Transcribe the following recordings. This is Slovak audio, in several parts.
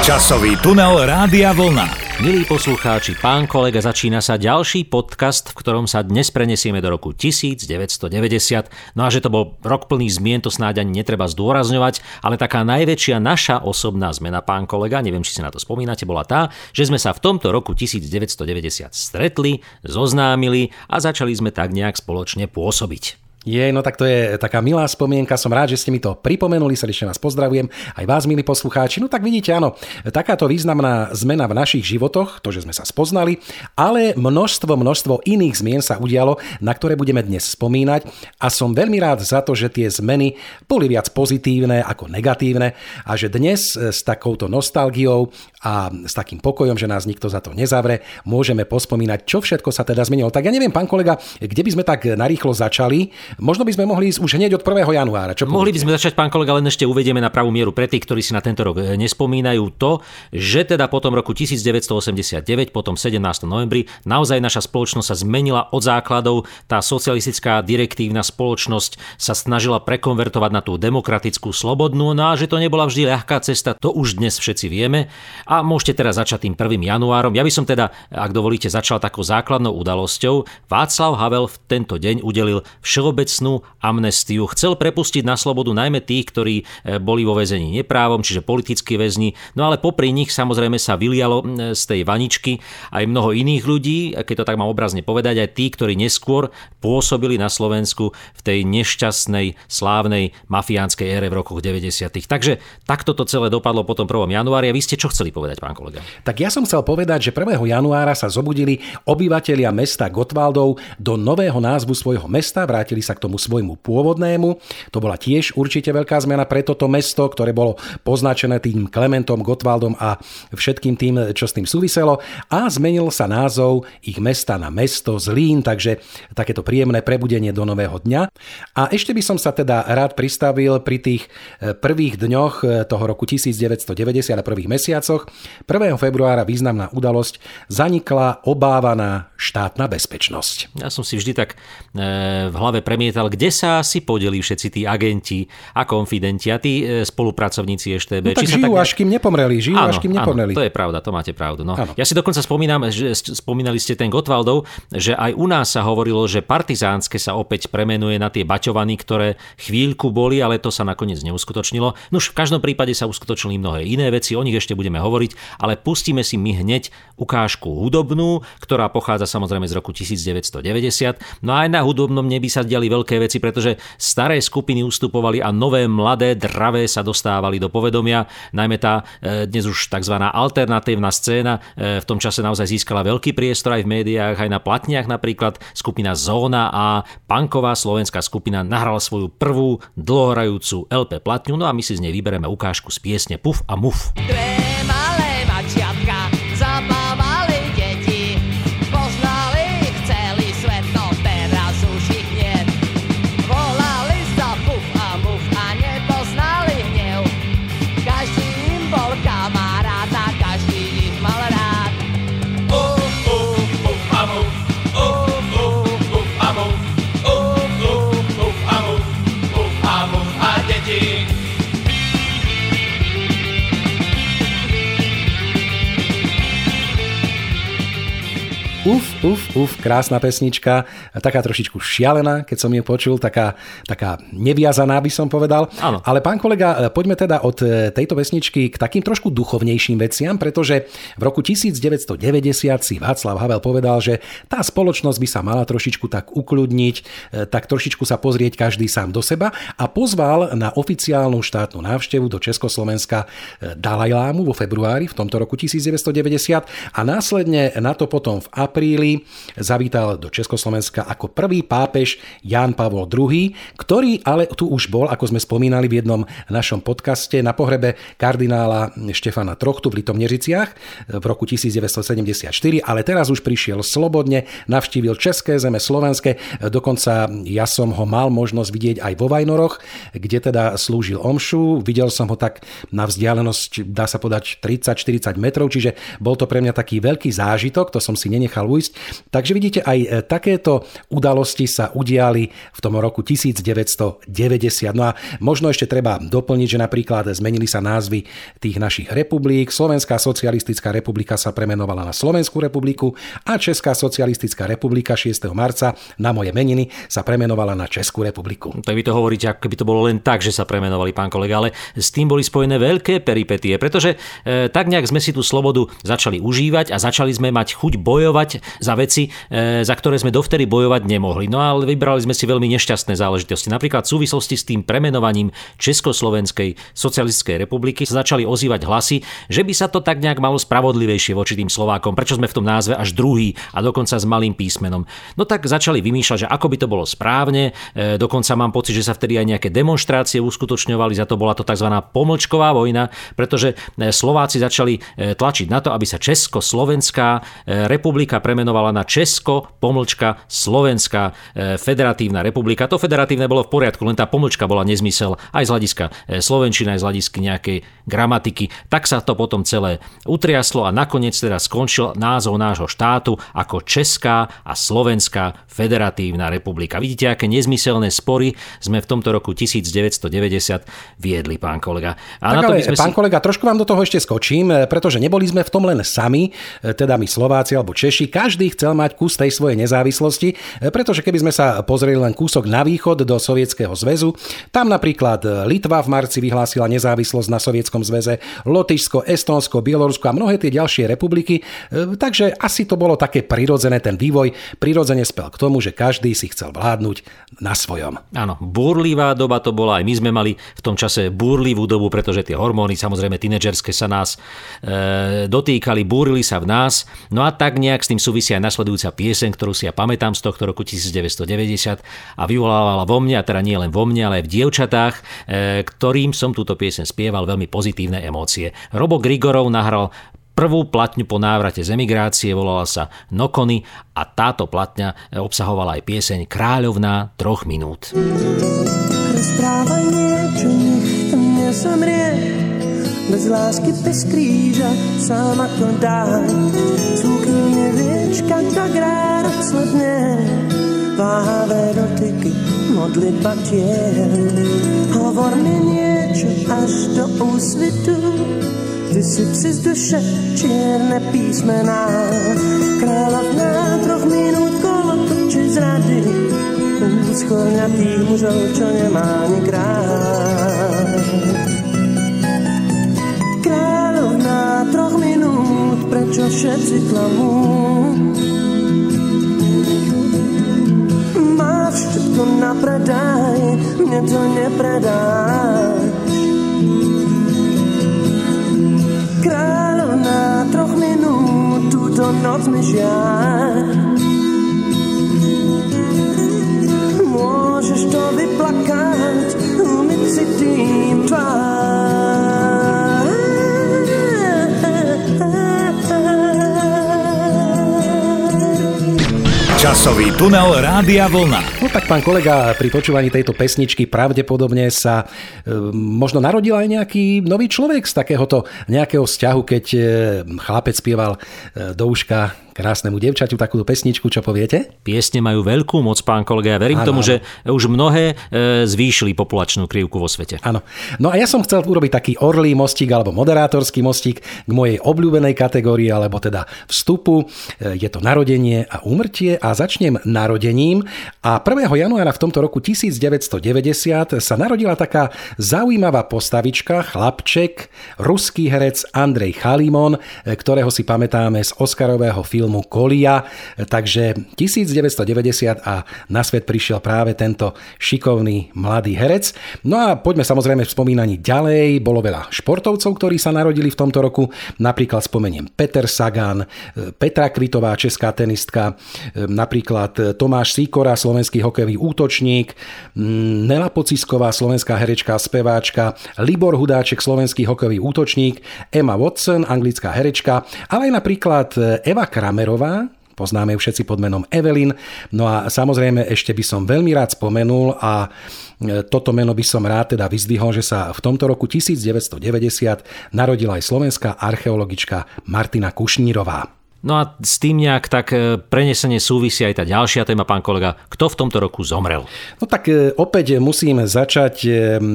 Časový tunel Rádia Vlna. Milí poslucháči, pán kolega, začína sa ďalší podcast, v ktorom sa dnes prenesieme do roku 1990. No a že to bol rok plný zmien, to snáď ani netreba zdôrazňovať, ale taká najväčšia naša osobná zmena, pán kolega, neviem, či si na to spomínate, bola tá, že sme sa v tomto roku 1990 stretli, zoznámili a začali sme tak nejak spoločne pôsobiť. Je, no tak to je taká milá spomienka, som rád, že ste mi to pripomenuli, srdečne vás pozdravujem, aj vás, milí poslucháči. No tak vidíte, áno, takáto významná zmena v našich životoch, to, že sme sa spoznali, ale množstvo, množstvo iných zmien sa udialo, na ktoré budeme dnes spomínať a som veľmi rád za to, že tie zmeny boli viac pozitívne ako negatívne a že dnes s takouto nostalgiou a s takým pokojom, že nás nikto za to nezavre, môžeme pospomínať, čo všetko sa teda zmenilo. Tak ja neviem, pán kolega, kde by sme tak narýchlo začali, Možno by sme mohli ísť už hneď od 1. januára. Čo mohli by sme začať, pán kolega, len ešte uvedieme na pravú mieru pre tých, ktorí si na tento rok eh, nespomínajú to, že teda potom roku 1989, potom 17. novembri, naozaj naša spoločnosť sa zmenila od základov. Tá socialistická direktívna spoločnosť sa snažila prekonvertovať na tú demokratickú, slobodnú, no a že to nebola vždy ľahká cesta, to už dnes všetci vieme. A môžete teraz začať tým 1. januárom. Ja by som teda, ak dovolíte, začal takou základnou udalosťou. Václav Havel v tento deň udelil všeobecnú amnestiu. Chcel prepustiť na slobodu najmä tých, ktorí e, boli vo väzení neprávom, čiže politickí väzni, no ale popri nich samozrejme sa vylialo z tej vaničky aj mnoho iných ľudí, keď to tak mám obrazne povedať, aj tí, ktorí neskôr pôsobili na Slovensku v tej nešťastnej, slávnej mafiánskej ére v rokoch 90. Takže takto to celé dopadlo potom 1. januári. A vy ste čo chceli povedať, pán kolega? Tak ja som chcel povedať, že 1. januára sa zobudili obyvatelia mesta Gotwaldov do nového názvu svojho mesta, vrátili sa k tomu svojmu pôvodnému. To bola tiež určite veľká zmena pre toto mesto, ktoré bolo poznačené tým Klementom, Gotwaldom a všetkým tým, čo s tým súviselo. A zmenil sa názov ich mesta na mesto Zlín, takže takéto príjemné prebudenie do nového dňa. A ešte by som sa teda rád pristavil pri tých e, prvých dňoch e, toho roku 1990 a prvých mesiacoch. 1. februára významná udalosť zanikla obávaná štátna bezpečnosť. Ja som si vždy tak e, v hlave pre premietal, kde sa si podeli všetci tí agenti a konfidenti a tí e, spolupracovníci EŠTB. No, tak Či žijú, tak... až kým nepomreli. Žijú, áno, až kým nepomreli. Áno, to je pravda, to máte pravdu. No. Ja si dokonca spomínam, že spomínali ste ten Gotwaldov, že aj u nás sa hovorilo, že partizánske sa opäť premenuje na tie baťovany, ktoré chvíľku boli, ale to sa nakoniec neuskutočnilo. No už v každom prípade sa uskutočnili mnohé iné veci, o nich ešte budeme hovoriť, ale pustíme si my hneď ukážku hudobnú, ktorá pochádza samozrejme z roku 1990. No a aj na hudobnom nebi sa diali veľké veci, pretože staré skupiny ustupovali a nové, mladé, dravé sa dostávali do povedomia. Najmä tá e, dnes už tzv. alternatívna scéna e, v tom čase naozaj získala veľký priestor aj v médiách, aj na platniach napríklad. Skupina Zóna a punková slovenská skupina nahrala svoju prvú dlhohrajúcu LP platňu, no a my si z nej vybereme ukážku z piesne Puf a Muf. Dve Uf, uf, krásna pesnička, taká trošičku šialená, keď som ju počul, taká, taká neviazaná by som povedal. Áno. Ale pán kolega, poďme teda od e, tejto pesničky k takým trošku duchovnejším veciam, pretože v roku 1990 si Václav Havel povedal, že tá spoločnosť by sa mala trošičku tak ukľudniť, e, tak trošičku sa pozrieť každý sám do seba a pozval na oficiálnu štátnu návštevu do Československa e, Dalajlámu vo februári v tomto roku 1990 a následne na to potom v apríli zavítal do Československa ako prvý pápež Ján Pavol II, ktorý ale tu už bol, ako sme spomínali v jednom našom podcaste, na pohrebe kardinála Štefana Trochtu v Litomnežiciach v roku 1974, ale teraz už prišiel slobodne, navštívil České zeme, Slovenské, dokonca ja som ho mal možnosť vidieť aj vo Vajnoroch, kde teda slúžil omšu, videl som ho tak na vzdialenosť, dá sa podať 30-40 metrov, čiže bol to pre mňa taký veľký zážitok, to som si nenechal nechal ujsť. Takže vidíte, aj e, takéto udalosti sa udiali v tom roku 1990. No a možno ešte treba doplniť, že napríklad zmenili sa názvy tých našich republik. Slovenská socialistická republika sa premenovala na Slovenskú republiku a Česká socialistická republika 6. marca na moje meniny sa premenovala na Českú republiku. Tak vy to hovoríte, ako keby to bolo len tak, že sa premenovali, pán kolega, ale s tým boli spojené veľké peripetie, pretože e, tak nejak sme si tú slobodu začali užívať a začali sme mať chuť bojovať za veci, e, za ktoré sme dovtedy bojovať nemohli. No ale vybrali sme si veľmi nešťastné záležitosti. Napríklad v súvislosti s tým premenovaním Československej socialistickej republiky sa začali ozývať hlasy, že by sa to tak nejak malo spravodlivejšie voči tým Slovákom. Prečo sme v tom názve až druhý a dokonca s malým písmenom. No tak začali vymýšľať, že ako by to bolo správne. E, dokonca mám pocit, že sa vtedy aj nejaké demonstrácie uskutočňovali, za to bola to tzv. pomlčková vojna, pretože e, Slováci začali tlačiť na to, aby sa Československá republika premenovala na Česko, pomlčka, Slovenská federatívna republika. To federatívne bolo v poriadku, len tá pomlčka bola nezmysel aj z hľadiska slovenčiny, aj z hľadiska nejakej gramatiky. Tak sa to potom celé utriaslo a nakoniec teda skončil názov nášho štátu ako Česká a Slovenská federatívna republika. Vidíte, aké nezmyselné spory sme v tomto roku 1990 viedli, pán kolega. A tak na to ale, sme pán si... kolega, trošku vám do toho ešte skočím, e, pretože neboli sme v tom len sami, e, teda my Slováci alebo Češi, každý chcel mať kus tej svojej nezávislosti, e, pretože keby sme sa pozreli len kúsok na východ do Sovietskeho zväzu, tam napríklad Litva v marci vyhlásila nezávislosť na Sovietskom zväze, Lotyšsko, Estónsko, Bielorusko a mnohé tie ďalšie republiky, takže asi to bolo také prirodzené, ten vývoj prirodzene spel k tomu, že každý si chcel vládnuť na svojom. Áno, búrlivá doba to bola, aj my sme mali v tom čase búrlivú dobu, pretože tie hormóny, samozrejme tínedžerské sa nás e, dotýkali, búrili sa v nás. No a tak nejak s tým súvisia aj nasledujúca pieseň, ktorú si ja pamätám z tohto roku 1990 a vyvolávala vo mne, a teda nie len vo mne, ale aj v dievčatách, e, ktorým som túto pieseň spieval veľmi pozitívne emócie. Robo Grigorov nahral prvú platňu po návrate z emigrácie, volala sa Nokony a táto platňa obsahovala aj pieseň Kráľovná troch minút. Rozprávaj niečo, bez lásky, bez kríža, sama to dá. Cúkni mě věčka, tak ráda sledne, váhavé dotyky, modlitba tiel. Hovor mi niečo až do úsvitu, ty si přes duše čierne písmená, kráľovná troch minút kolo točí z rady, úschorňatých mužov, čo nemá ani krát. Prečo všetci klamú? Máš všetko na predaj, mne to nepredáš. Kráľovná troch minút, túto noc mi žiaľ. Môžeš to vyplakať, umyť si tým tvár. Časový tunel Rádia Vlna. No tak pán kolega, pri počúvaní tejto pesničky pravdepodobne sa e, možno narodil aj nejaký nový človek z takéhoto nejakého vzťahu, keď e, chlapec spieval e, do uška krásnemu devčaťu takúto pesničku, čo poviete? Piesne majú veľkú moc, pán kolega. Ja verím ano, tomu, že už mnohé e, zvýšili populačnú krivku vo svete. Áno. No a ja som chcel urobiť taký orlý mostík alebo moderátorský mostík k mojej obľúbenej kategórii, alebo teda vstupu. E, je to narodenie a úmrtie a začnem narodením. A 1. januára v tomto roku 1990 sa narodila taká zaujímavá postavička, chlapček, ruský herec Andrej Chalimon, e, ktorého si pamätáme z Oscarového filmu filmu Kolia. Takže 1990 a na svet prišiel práve tento šikovný mladý herec. No a poďme samozrejme v spomínaní ďalej. Bolo veľa športovcov, ktorí sa narodili v tomto roku. Napríklad spomeniem Peter Sagan, Petra Kvitová, česká tenistka, napríklad Tomáš Síkora, slovenský hokejový útočník, Nela Pocisková, slovenská herečka a speváčka, Libor Hudáček, slovenský hokejový útočník, Emma Watson, anglická herečka, ale aj napríklad Eva Kramer, Kramerová, poznáme ju všetci pod menom Evelyn. No a samozrejme ešte by som veľmi rád spomenul a e, toto meno by som rád teda vyzdvihol, že sa v tomto roku 1990 narodila aj slovenská archeologička Martina Kušnírová. No a s tým nejak tak e, prenesenie súvisí aj tá ďalšia téma, pán kolega. Kto v tomto roku zomrel? No tak e, opäť musím začať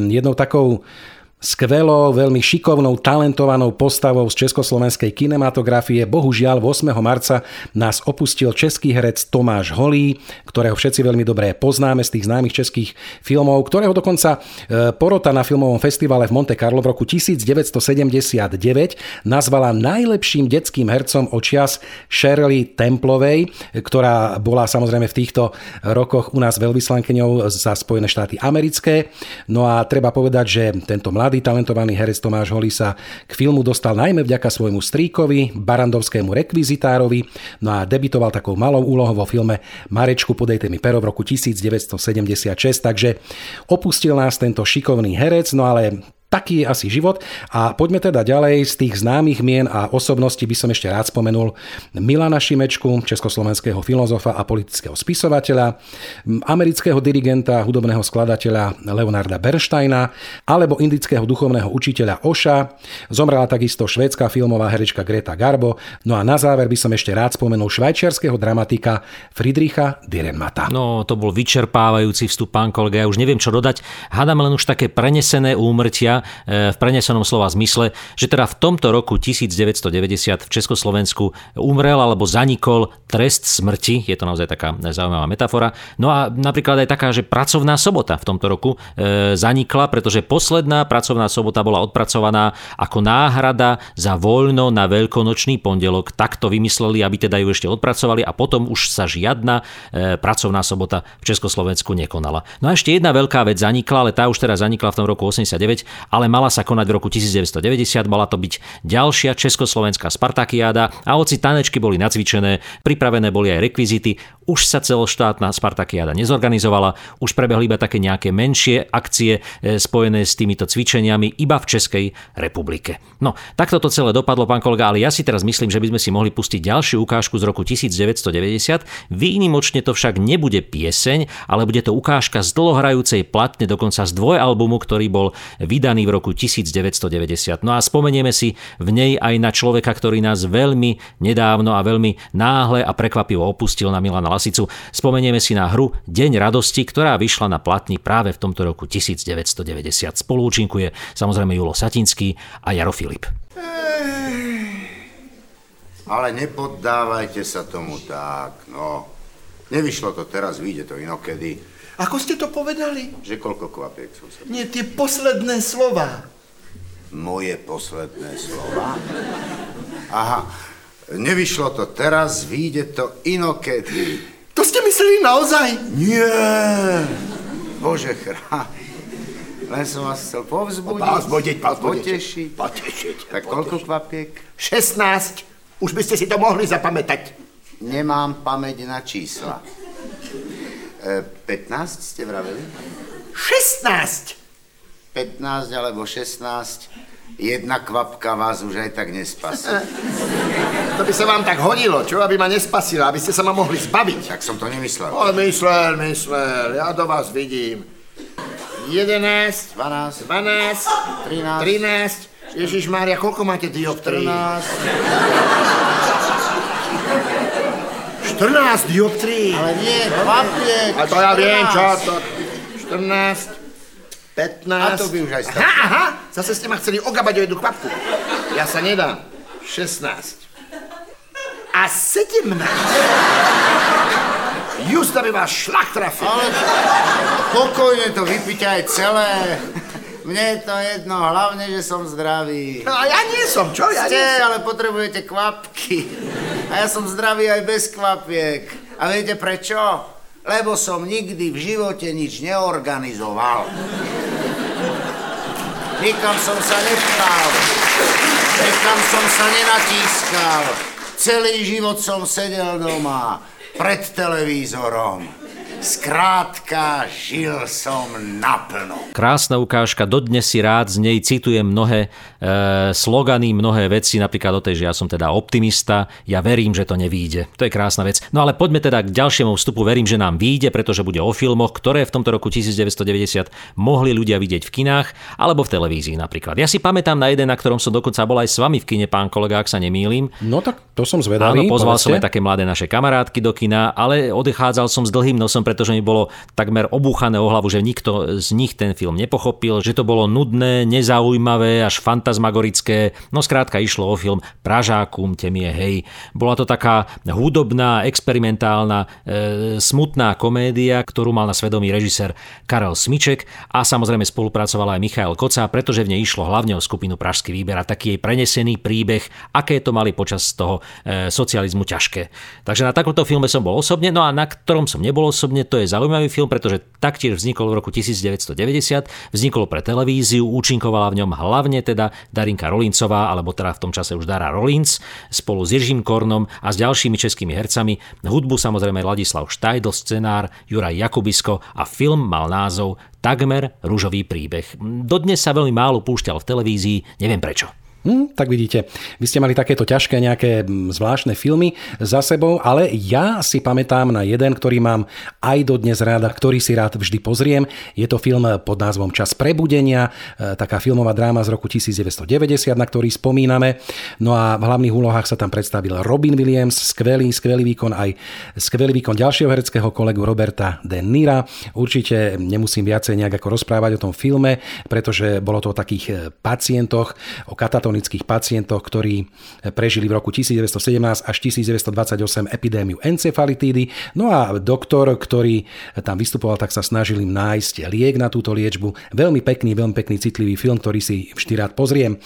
jednou takou skvelou, veľmi šikovnou, talentovanou postavou z československej kinematografie. Bohužiaľ 8. marca nás opustil český herec Tomáš Holý, ktorého všetci veľmi dobre poznáme z tých známych českých filmov, ktorého dokonca e, porota na filmovom festivale v Monte Carlo v roku 1979 nazvala najlepším detským hercom očias Shirley Templovej, ktorá bola samozrejme v týchto rokoch u nás veľvyslankyňou za Spojené štáty americké. No a treba povedať, že tento mladý mladý talentovaný herec Tomáš Holý sa k filmu dostal najmä vďaka svojmu strýkovi, barandovskému rekvizitárovi, no a debitoval takou malou úlohou vo filme Marečku podejte mi pero v roku 1976, takže opustil nás tento šikovný herec, no ale taký je asi život. A poďme teda ďalej z tých známych mien a osobností by som ešte rád spomenul Milana Šimečku, československého filozofa a politického spisovateľa, amerického dirigenta, hudobného skladateľa Leonarda Bernsteina, alebo indického duchovného učiteľa Oša. Zomrela takisto švédska filmová herečka Greta Garbo. No a na záver by som ešte rád spomenul švajčiarského dramatika Friedricha Direnmata. No, to bol vyčerpávajúci vstup, pán kolega. Ja už neviem, čo dodať. Hádam len už také prenesené úmrtia, v prenesenom slova zmysle, že teda v tomto roku 1990 v Československu umrel alebo zanikol trest smrti, je to naozaj taká zaujímavá metafora. No a napríklad aj taká, že pracovná sobota v tomto roku e, zanikla, pretože posledná pracovná sobota bola odpracovaná ako náhrada za voľno na veľkonočný pondelok. Tak to vymysleli, aby teda ju ešte odpracovali a potom už sa žiadna e, pracovná sobota v Československu nekonala. No a ešte jedna veľká vec zanikla, ale tá už teda zanikla v tom roku 89 ale mala sa konať v roku 1990, mala to byť ďalšia československá Spartakiáda a hoci tanečky boli nacvičené, pripravené boli aj rekvizity, už sa celoštátna Spartakiáda nezorganizovala, už prebehli iba také nejaké menšie akcie e, spojené s týmito cvičeniami iba v Českej republike. No, takto to celé dopadlo, pán kolega, ale ja si teraz myslím, že by sme si mohli pustiť ďalšiu ukážku z roku 1990. Výnimočne to však nebude pieseň, ale bude to ukážka z dlhohrajúcej platne, dokonca z dvojalbumu, ktorý bol vydaný v roku 1990. No a spomenieme si v nej aj na človeka, ktorý nás veľmi nedávno a veľmi náhle a prekvapivo opustil na Milana Lasicu. Spomenieme si na hru Deň radosti, ktorá vyšla na platni práve v tomto roku 1990. Spolúčinkuje samozrejme Julo Satinský a Jaro Filip. Ale nepoddávajte sa tomu tak, no. Nevyšlo to teraz, vyjde to inokedy. Ako ste to povedali? Že koľko kvapiek som sa... Nie, tie posledné slova. Moje posledné slova? Aha, nevyšlo to teraz, vyjde to inokedy. To ste mysleli naozaj? Nie! Bože chráň. Len som vás chcel povzbudiť. Povzbudiť, potešiť. Potešiť. Tak koľko kvapiek? 16. Už by ste si to mohli zapamätať. Nemám pamäť na čísla. 15 ste vraveli? 16! 15 alebo 16, jedna kvapka vás už aj tak nespasí. To by sa vám tak hodilo, čo? Aby ma nespasila, aby ste sa ma mohli zbaviť. Tak som to nemyslel. O, myslel, myslel, ja do vás vidím. 11, 12, 12, 13, 13, Ježiš Mária, koľko máte dioptrií? 14 dioptrií. Ale nie, kvapiek. A to ja viem, čo to... 14, 15... A to by už aj stalo. Aha, aha, zase ste ma chceli ogabať o jednu kvapku. Ja sa nedám. 16. A 17. Justa by vás šlak trafil. Ale pokojne to vypíte aj celé. Mne je to jedno, hlavne, že som zdravý. No a ja nie som, čo? Ja Ste, nie som. ale potrebujete kvapky. A ja som zdravý aj bez kvapiek. A viete prečo? Lebo som nikdy v živote nič neorganizoval. Nikam som sa nepchal. Nikam som sa nenatískal. Celý život som sedel doma, pred televízorom. Skrátka, žil som naplno. Krásna ukážka, dodnes si rád z nej citujem mnohé slogany, mnohé veci, napríklad o tej, že ja som teda optimista, ja verím, že to nevíde. To je krásna vec. No ale poďme teda k ďalšiemu vstupu, verím, že nám vyjde, pretože bude o filmoch, ktoré v tomto roku 1990 mohli ľudia vidieť v kinách alebo v televízii napríklad. Ja si pamätám na jeden, na ktorom som dokonca bol aj s vami v kine, pán kolega, ak sa nemýlim. No tak to som zvedavý. Áno, pozval povedzte. som aj také mladé naše kamarátky do kina, ale odchádzal som s dlhým nosom, pretože mi bolo takmer obúchané o hlavu, že nikto z nich ten film nepochopil, že to bolo nudné, nezaujímavé, až fantasmagorické. No skrátka išlo o film Pražákum temie hej. Bola to taká hudobná, experimentálna, e, smutná komédia, ktorú mal na svedomí režisér Karel Smiček a samozrejme spolupracoval aj Michael Koca, pretože v nej išlo hlavne o skupinu Pražský výber a taký jej prenesený príbeh, aké to mali počas toho e, socializmu ťažké. Takže na takomto filme som bol osobne, no a na ktorom som nebol osobne, to je zaujímavý film, pretože taktiež vznikol v roku 1990, vznikol pre televíziu, účinkovala v ňom hlavne teda Darinka Rolincová, alebo teda v tom čase už Dara Rolinc, spolu s Jiřím Kornom a s ďalšími českými hercami. Hudbu samozrejme Ladislav Štajdl, scenár Juraj Jakubisko a film mal názov Takmer rúžový príbeh. Dodnes sa veľmi málo púšťal v televízii, neviem prečo. Hm, tak vidíte, vy ste mali takéto ťažké nejaké hm, zvláštne filmy za sebou, ale ja si pamätám na jeden, ktorý mám aj dodnes ráda, ktorý si rád vždy pozriem. Je to film pod názvom Čas prebudenia, e, taká filmová dráma z roku 1990, na ktorý spomíname. No a v hlavných úlohách sa tam predstavil Robin Williams, skvelý, skvelý výkon, aj skvelý výkon ďalšieho hereckého kolegu Roberta De Nira. Určite nemusím viacej nejak ako rozprávať o tom filme, pretože bolo to o takých e, pacientoch, o katatonických pacientoch, ktorí prežili v roku 1917 až 1928 epidémiu encefalitídy. No a doktor, ktorý tam vystupoval, tak sa snažil im nájsť liek na túto liečbu. Veľmi pekný, veľmi pekný citlivý film, ktorý si vždy rád pozriem.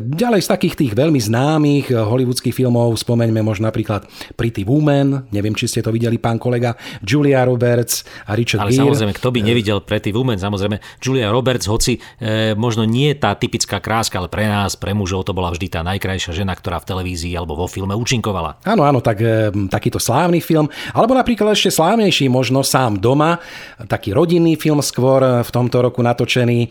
Ďalej z takých tých veľmi známych hollywoodských filmov spomeňme možno napríklad Pretty Woman, neviem, či ste to videli, pán kolega, Julia Roberts a Richard Ale Gere. samozrejme, kto by nevidel Pretty Woman, samozrejme Julia Roberts, hoci e, možno nie tá typická kráska, ale pre nás, pre mužov to bola vždy tá najkrajšia žena, ktorá v televízii alebo vo filme účinkovala. Áno, áno, tak e, takýto slávny film, alebo napríklad ešte slávnejší, možno sám doma, taký rodinný film skôr e, v tomto roku natočený. E,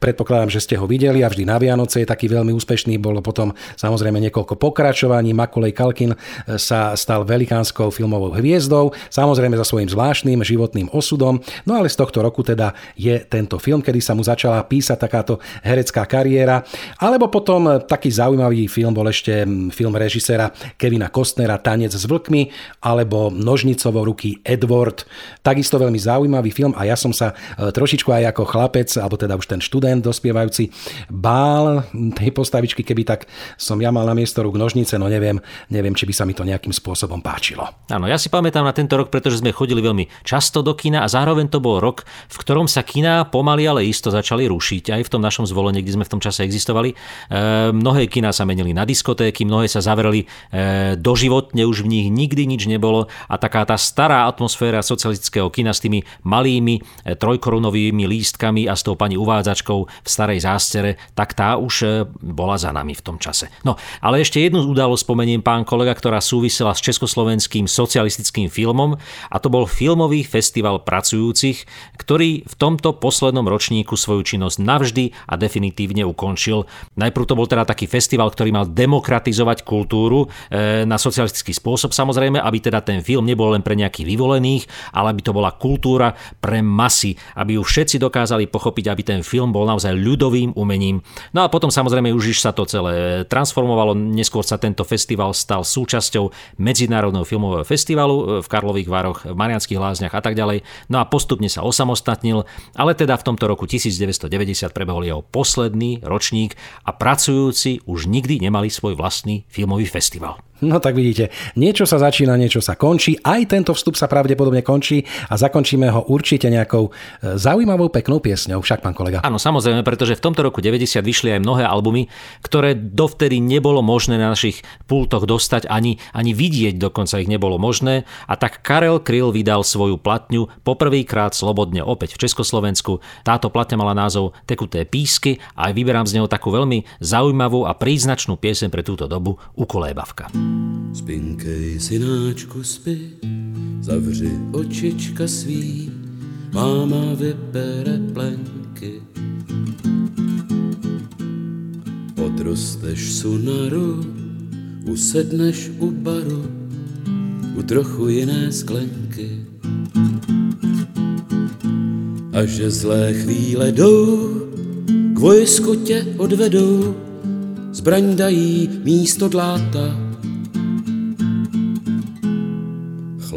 predpokladám, že ste ho videli a vždy na Vianoce je taký veľmi úspešný. Bolo potom samozrejme niekoľko pokračovaní. Makolej Kalkin sa stal velikánskou filmovou hviezdou, samozrejme za svojím zvláštnym životným osudom. No ale z tohto roku teda je tento film, kedy sa mu začala písať takáto herecká kariéra. Alebo potom e, taký zaujímavý film bol ešte film režiséra Kevina Kostnera Tanec s vlkmi alebo Nožnicovo ruky Edward. Takisto veľmi zaujímavý film a ja som sa e, trošičku aj ako chlapec, alebo teda už ten študent dospievajúci, bál tej postavičky, keby tak som ja mal na miesto rúk nožnice, no neviem, neviem, či by sa mi to nejakým spôsobom páčilo. Áno, ja si pamätám na tento rok, pretože sme chodili veľmi často do kina a zároveň to bol rok, v ktorom sa kina pomaly, ale isto začali rušiť. Aj v tom našom zvolení, kde sme v tom čase existovali. E, mnohé kina sa menili na diskotéky, mnohé sa zavreli e, doživotne, už v nich nikdy nič nebolo a taká tá stará atmosféra socialistického kina s tými malými e, trojkorunovými lístkami a s tou pani uvádzačkou v starej zástere, tak tá už e, bola za nami v tom čase. No, ale ešte jednu udalosť spomeniem, pán kolega, ktorá súvisela s československým socialistickým filmom a to bol filmový festival pracujúcich, ktorý v tomto poslednom ročníku svoju činnosť navždy a definitívne ukončil. Najprv to bol teda taký festival, ktorý mal demokratizovať kultúru e, na socialistický spôsob samozrejme, aby teda ten film nebol len pre nejakých vyvolených, ale aby to bola kultúra pre masy, aby ju všetci dokázali pochopiť, aby ten film bol naozaj ľudovým umením. No a potom samozrejme už sa to celé transformovalo, neskôr sa tento festival stal súčasťou Medzinárodného filmového festivalu v Karlových Varoch, v Marianských lázniach a tak ďalej. No a postupne sa osamostatnil, ale teda v tomto roku 1990 prebehol jeho posledný ročník a pracujúci už nikdy nemali svoj vlastný filmový festival. No tak vidíte, niečo sa začína, niečo sa končí. Aj tento vstup sa pravdepodobne končí a zakončíme ho určite nejakou e, zaujímavou, peknou piesňou. Však, pán kolega. Áno, samozrejme, pretože v tomto roku 90 vyšli aj mnohé albumy, ktoré dovtedy nebolo možné na našich pultoch dostať, ani, ani vidieť dokonca ich nebolo možné. A tak Karel Kryl vydal svoju platňu poprvýkrát slobodne opäť v Československu. Táto platňa mala názov Tekuté písky a aj vyberám z neho takú veľmi zaujímavú a príznačnú piesen pre túto dobu Ukolébavka. Spinkej, synáčku, spí, Zavři očička svý, máma vypere plenky. Odrosteš sunaru, usedneš u baru, u trochu jiné sklenky. A že zlé chvíle jdou, k vojsku tě odvedou, zbraň dají místo dláta.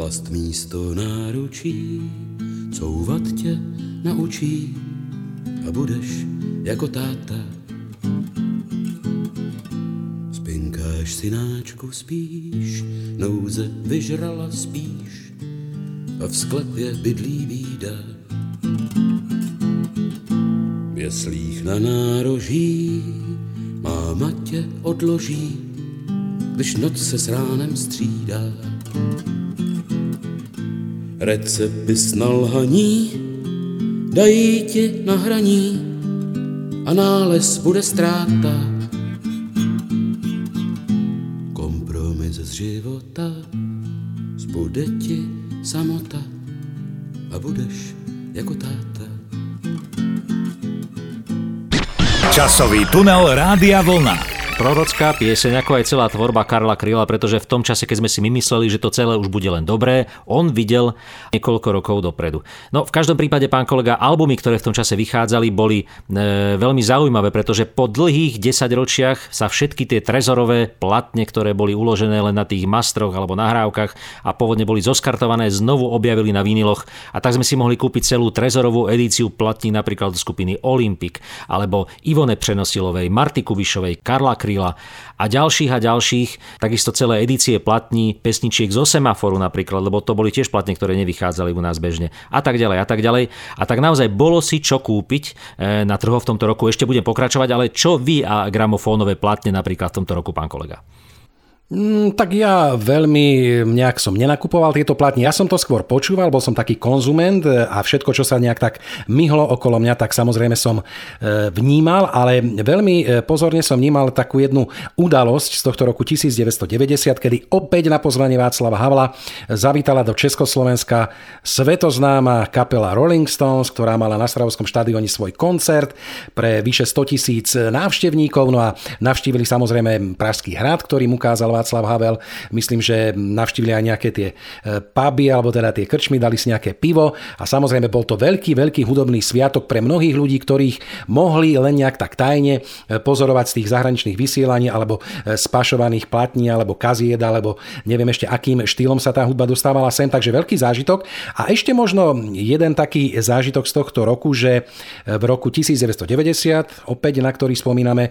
Chlast místo náručí, couvat tě naučí a budeš jako táta. Spinkáš synáčku spíš, nouze vyžrala spíš a v sklepě bydlí bída. V jeslích na nároží máma tě odloží, když noc se s ránem střídá. Recepty s dají ti na hraní a nález bude ztráta. Kompromis z života zbude ti samota a budeš jako táta. Časový tunel Rádia Vlna. Prorocká pieseň, ako aj celá tvorba Karla Kryla, pretože v tom čase, keď sme si my mysleli, že to celé už bude len dobré, on videl niekoľko rokov dopredu. No v každom prípade, pán kolega, albumy, ktoré v tom čase vychádzali, boli e, veľmi zaujímavé, pretože po dlhých 10 ročiach sa všetky tie trezorové platne, ktoré boli uložené len na tých mastroch alebo nahrávkach a pôvodne boli zoskartované, znovu objavili na viniloch a tak sme si mohli kúpiť celú trezorovú edíciu platní napríklad skupiny Olympic alebo Ivone Přenosilovej, Marty Kubišovej, Karla kryla a ďalších a ďalších, takisto celé edície platní pesničiek zo semaforu napríklad, lebo to boli tiež platne, ktoré nevychádzali u nás bežne a tak ďalej a tak ďalej. A tak naozaj bolo si čo kúpiť e, na trhu v tomto roku. Ešte budem pokračovať, ale čo vy a gramofónové platne napríklad v tomto roku, pán kolega? Mm, tak ja veľmi nejak som nenakupoval tieto platne. Ja som to skôr počúval, bol som taký konzument a všetko, čo sa nejak tak myhlo okolo mňa, tak samozrejme som e, vnímal, ale veľmi e, pozorne som vnímal takú jednu udalosť z tohto roku 1990, kedy opäť na pozvanie Václava Havla zavítala do Československa svetoznáma kapela Rolling Stones, ktorá mala na Stravovskom štadióne svoj koncert pre vyše 100 tisíc návštevníkov. No a navštívili samozrejme Pražský hrad, ktorý mu ukázal Václav Havel. Myslím, že navštívili aj nejaké tie e, puby, alebo teda tie krčmy, dali si nejaké pivo a samozrejme bol to veľký, veľký hudobný sviatok pre mnohých ľudí, ktorých mohli len nejak tak tajne e, pozorovať z tých zahraničných vysielaní alebo e, spašovaných platní alebo kazied, alebo neviem ešte akým štýlom sa tá hudba dostávala sem, takže veľký zážitok. A ešte možno jeden taký zážitok z tohto roku, že v roku 1990, opäť na ktorý spomíname,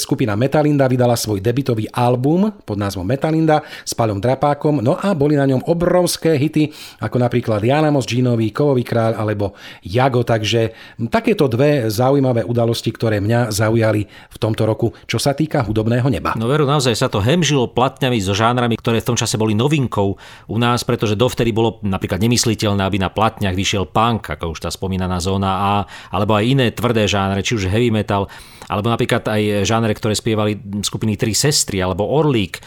skupina Metalinda vydala svoj debitový album pod názvom Metalinda s Paľom Drapákom, no a boli na ňom obrovské hity, ako napríklad Jana Mos Džínový, Kovový kráľ alebo Jago, takže takéto dve zaujímavé udalosti, ktoré mňa zaujali v tomto roku, čo sa týka hudobného neba. No veru, naozaj sa to hemžilo platňami so žánrami, ktoré v tom čase boli novinkou u nás, pretože dovtedy bolo napríklad nemysliteľné, aby na platňach vyšiel punk, ako už tá spomínaná zóna A, alebo aj iné tvrdé žánre, či už heavy metal, alebo napríklad aj žánre, ktoré spievali skupiny Tri sestry alebo Orlík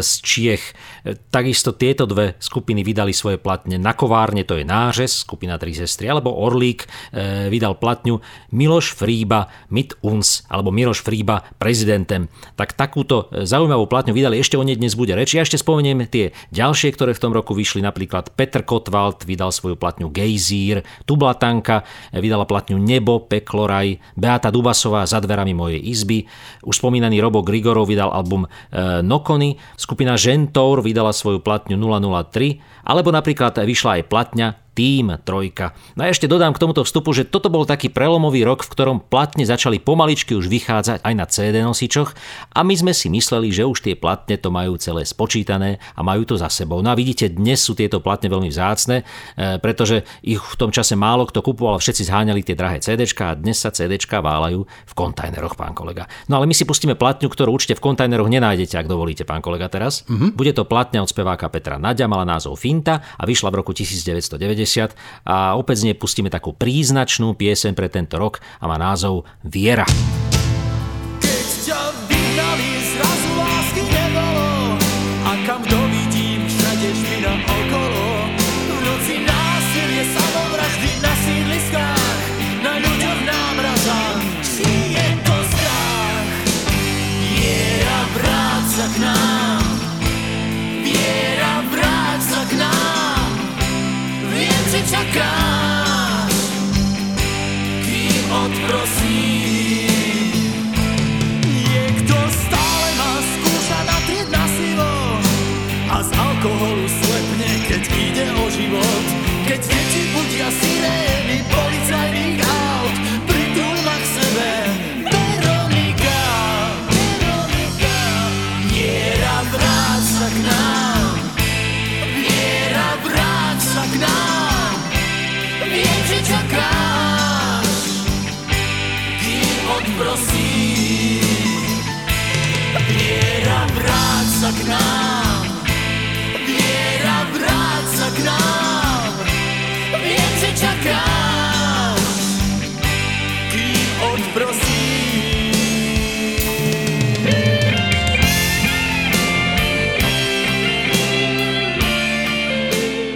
z Čiech. E, takisto tieto dve skupiny vydali svoje platne. Na kovárne to je Nářez, skupina Tri sestry, alebo Orlík e, vydal platňu Miloš Fríba Mit uns, alebo Miloš Fríba prezidentem. Tak takúto zaujímavú platňu vydali, ešte o nej dnes bude reč. Ja ešte spomeniem tie ďalšie, ktoré v tom roku vyšli, napríklad Petr Kotwald vydal svoju platňu Gejzír, Tublatanka vydala platňu Nebo, Pekloraj, Beata Dubasová za dverami mojej izby, už spomínaný Robo Grigorov vydal album e, Nokony, skupina Žentour vydala svoju platňu 003, alebo napríklad vyšla aj platňa Tým trojka. No a ešte dodám k tomuto vstupu, že toto bol taký prelomový rok, v ktorom platne začali pomaličky už vychádzať aj na CD nosičoch a my sme si mysleli, že už tie platne to majú celé spočítané a majú to za sebou. No a vidíte, dnes sú tieto platne veľmi vzácne, e, pretože ich v tom čase málo kto kupoval, všetci zháňali tie drahé CD a dnes sa CD válajú v kontajneroch, pán kolega. No ale my si pustíme platňu, ktorú určite v kontajneroch nenájdete, ak dovolíte, pán kolega teraz. Mm-hmm. Bude to platňa od speváka Petra Nadia, mala názov Finta a vyšla v roku 1990 a opäť z nej pustíme takú príznačnú piesen pre tento rok a má názov Viera. Keď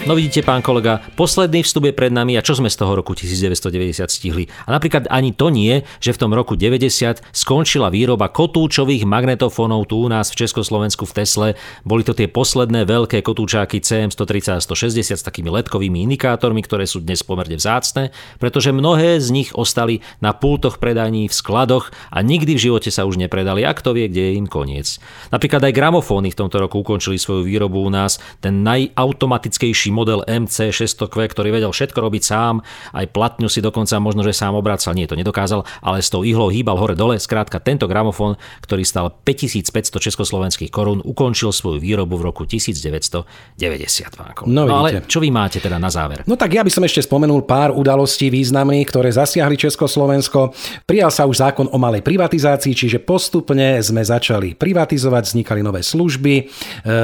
No vidíte, pán kolega, posledný vstup je pred nami a čo sme z toho roku 1990 stihli? A napríklad ani to nie, že v tom roku 90 skončila výroba kotúčových magnetofónov tu u nás v Československu v Tesle. Boli to tie posledné veľké kotúčáky CM130 a 160 s takými ledkovými indikátormi, ktoré sú dnes pomerne vzácne, pretože mnohé z nich ostali na pultoch predaní v skladoch a nikdy v živote sa už nepredali. A kto vie, kde je im koniec. Napríklad aj gramofóny v tomto roku ukončili svoju výrobu u nás. Ten najautomatickejší model MC600Q, ktorý vedel všetko robiť sám, aj platňu si dokonca možno, že sám obracal, nie to nedokázal, ale s tou ihlou hýbal hore-dole. Skrátka, tento gramofón, ktorý stal 5500 československých korún, ukončil svoju výrobu v roku 1990. Pán Kolek. No, no ale čo vy máte teda na záver? No tak ja by som ešte spomenul pár udalostí významných, ktoré zasiahli Československo. Prijal sa už zákon o malej privatizácii, čiže postupne sme začali privatizovať, vznikali nové služby, e,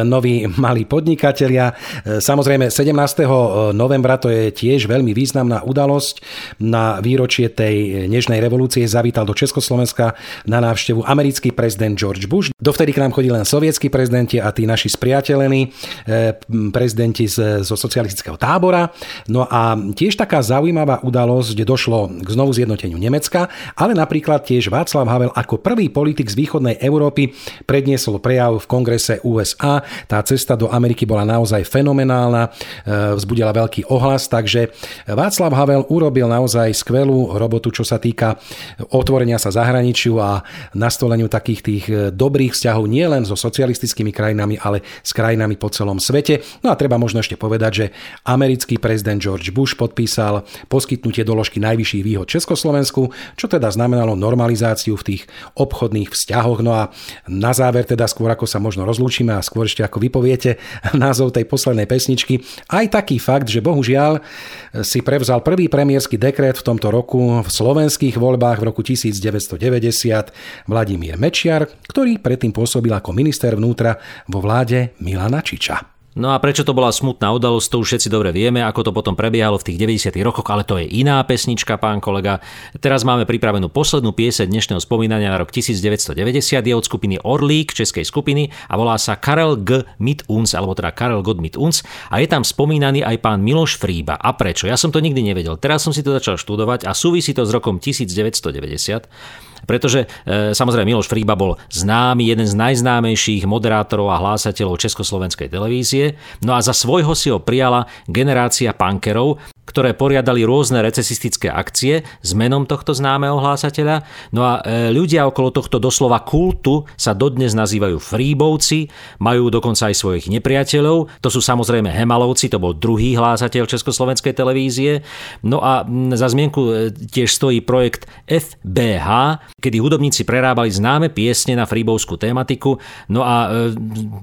noví malí podnikatelia. E, Samozrejme, 17. novembra to je tiež veľmi významná udalosť. Na výročie tej nežnej revolúcie zavítal do Československa na návštevu americký prezident George Bush. Dovtedy k nám chodili len sovietskí prezidenti a tí naši spriateľení eh, prezidenti zo socialistického tábora. No a tiež taká zaujímavá udalosť, došlo k znovu zjednoteniu Nemecka, ale napríklad tiež Václav Havel ako prvý politik z východnej Európy predniesol prejav v kongrese USA. Tá cesta do Ameriky bola naozaj fenomenálna, eh, vzbudila veľký ohlas, takže Václav Havel urobil naozaj skvelú robotu, čo sa týka otvorenia sa zahraničiu a nastoleniu takých tých eh, dobrých vzťahov nielen so socialistickými krajinami, ale s krajinami po celom svete. No a treba možno ešte povedať, že americký prezident George Bush podpísal poskytnutie doložky najvyšších výhod Československu, čo teda znamenalo normalizáciu v tých obchodných vzťahoch. No a na záver teda skôr ako sa možno rozlúčime a skôr ešte ako vypoviete názov tej poslednej pesničky, aj taký fakt, že bohužiaľ si prevzal prvý premiérsky dekret v tomto roku v slovenských voľbách v roku 1990 Vladimír Mečiar, ktorý predtým pôsobil ako minister vnútra vo vláde Milana Čiča. No a prečo to bola smutná udalosť, to už všetci dobre vieme, ako to potom prebiehalo v tých 90. rokoch, ale to je iná pesnička, pán kolega. Teraz máme pripravenú poslednú piese dnešného spomínania na rok 1990, je od skupiny Orlík, českej skupiny a volá sa Karel G. mit uns, alebo teda Karel God mit uns a je tam spomínaný aj pán Miloš Fríba. A prečo? Ja som to nikdy nevedel. Teraz som si to začal študovať a súvisí to s rokom 1990 pretože e, samozrejme Miloš Fríba bol známy, jeden z najznámejších moderátorov a hlásateľov Československej televízie. No a za svojho si ho prijala generácia punkerov, ktoré poriadali rôzne recesistické akcie s menom tohto známeho hlásateľa. No a e, ľudia okolo tohto doslova kultu sa dodnes nazývajú fríbovci, majú dokonca aj svojich nepriateľov. To sú samozrejme Hemalovci, to bol druhý hlásateľ Československej televízie. No a za zmienku e, tiež stojí projekt FBH, kedy hudobníci prerábali známe piesne na fríbovskú tematiku. No a e,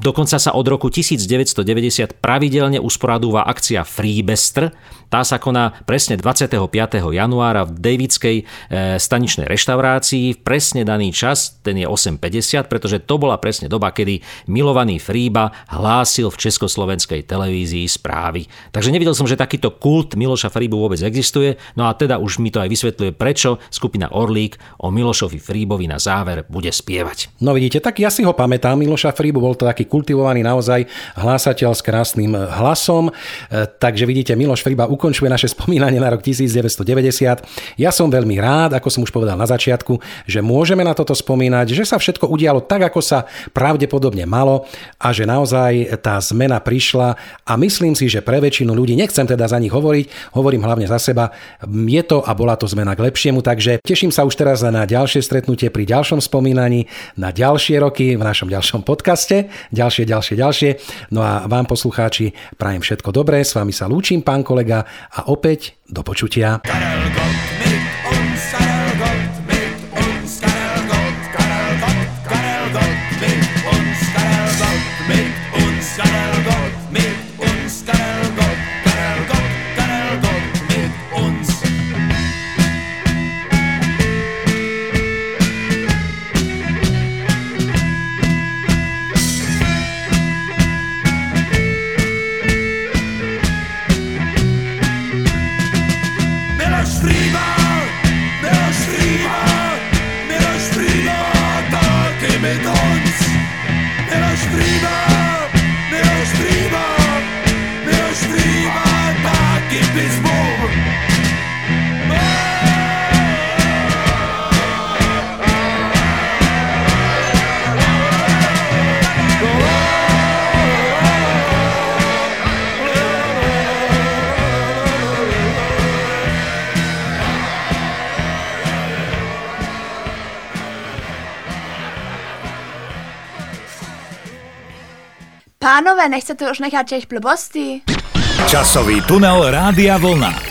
dokonca sa od roku 1990 pravidelne usporadúva akcia Freebester, tá sa koná presne 25. januára v Davidskej e, staničnej reštaurácii. V presne daný čas, ten je 8.50, pretože to bola presne doba, kedy milovaný Fríba hlásil v československej televízii správy. Takže nevidel som, že takýto kult Miloša Fríbu vôbec existuje, no a teda už mi to aj vysvetľuje, prečo skupina Orlík o Milošovi Fríbovi na záver bude spievať. No vidíte, tak ja si ho pamätám, Miloša Fríbu, bol to taký kultivovaný naozaj hlásateľ s krásnym hlasom. E, Takže vidíte, Miloš Friba ukončuje naše spomínanie na rok 1990. Ja som veľmi rád, ako som už povedal na začiatku, že môžeme na toto spomínať, že sa všetko udialo tak, ako sa pravdepodobne malo a že naozaj tá zmena prišla a myslím si, že pre väčšinu ľudí, nechcem teda za nich hovoriť, hovorím hlavne za seba, je to a bola to zmena k lepšiemu, takže teším sa už teraz na ďalšie stretnutie pri ďalšom spomínaní, na ďalšie roky v našom ďalšom podcaste, ďalšie, ďalšie, ďalšie. No a vám poslucháči prajem všetko dobré, s vami sa lúčim, pán kolega, a opäť do počutia. Karel nechcete už nechat těch blbostí? Časový tunel Rádia Vlna.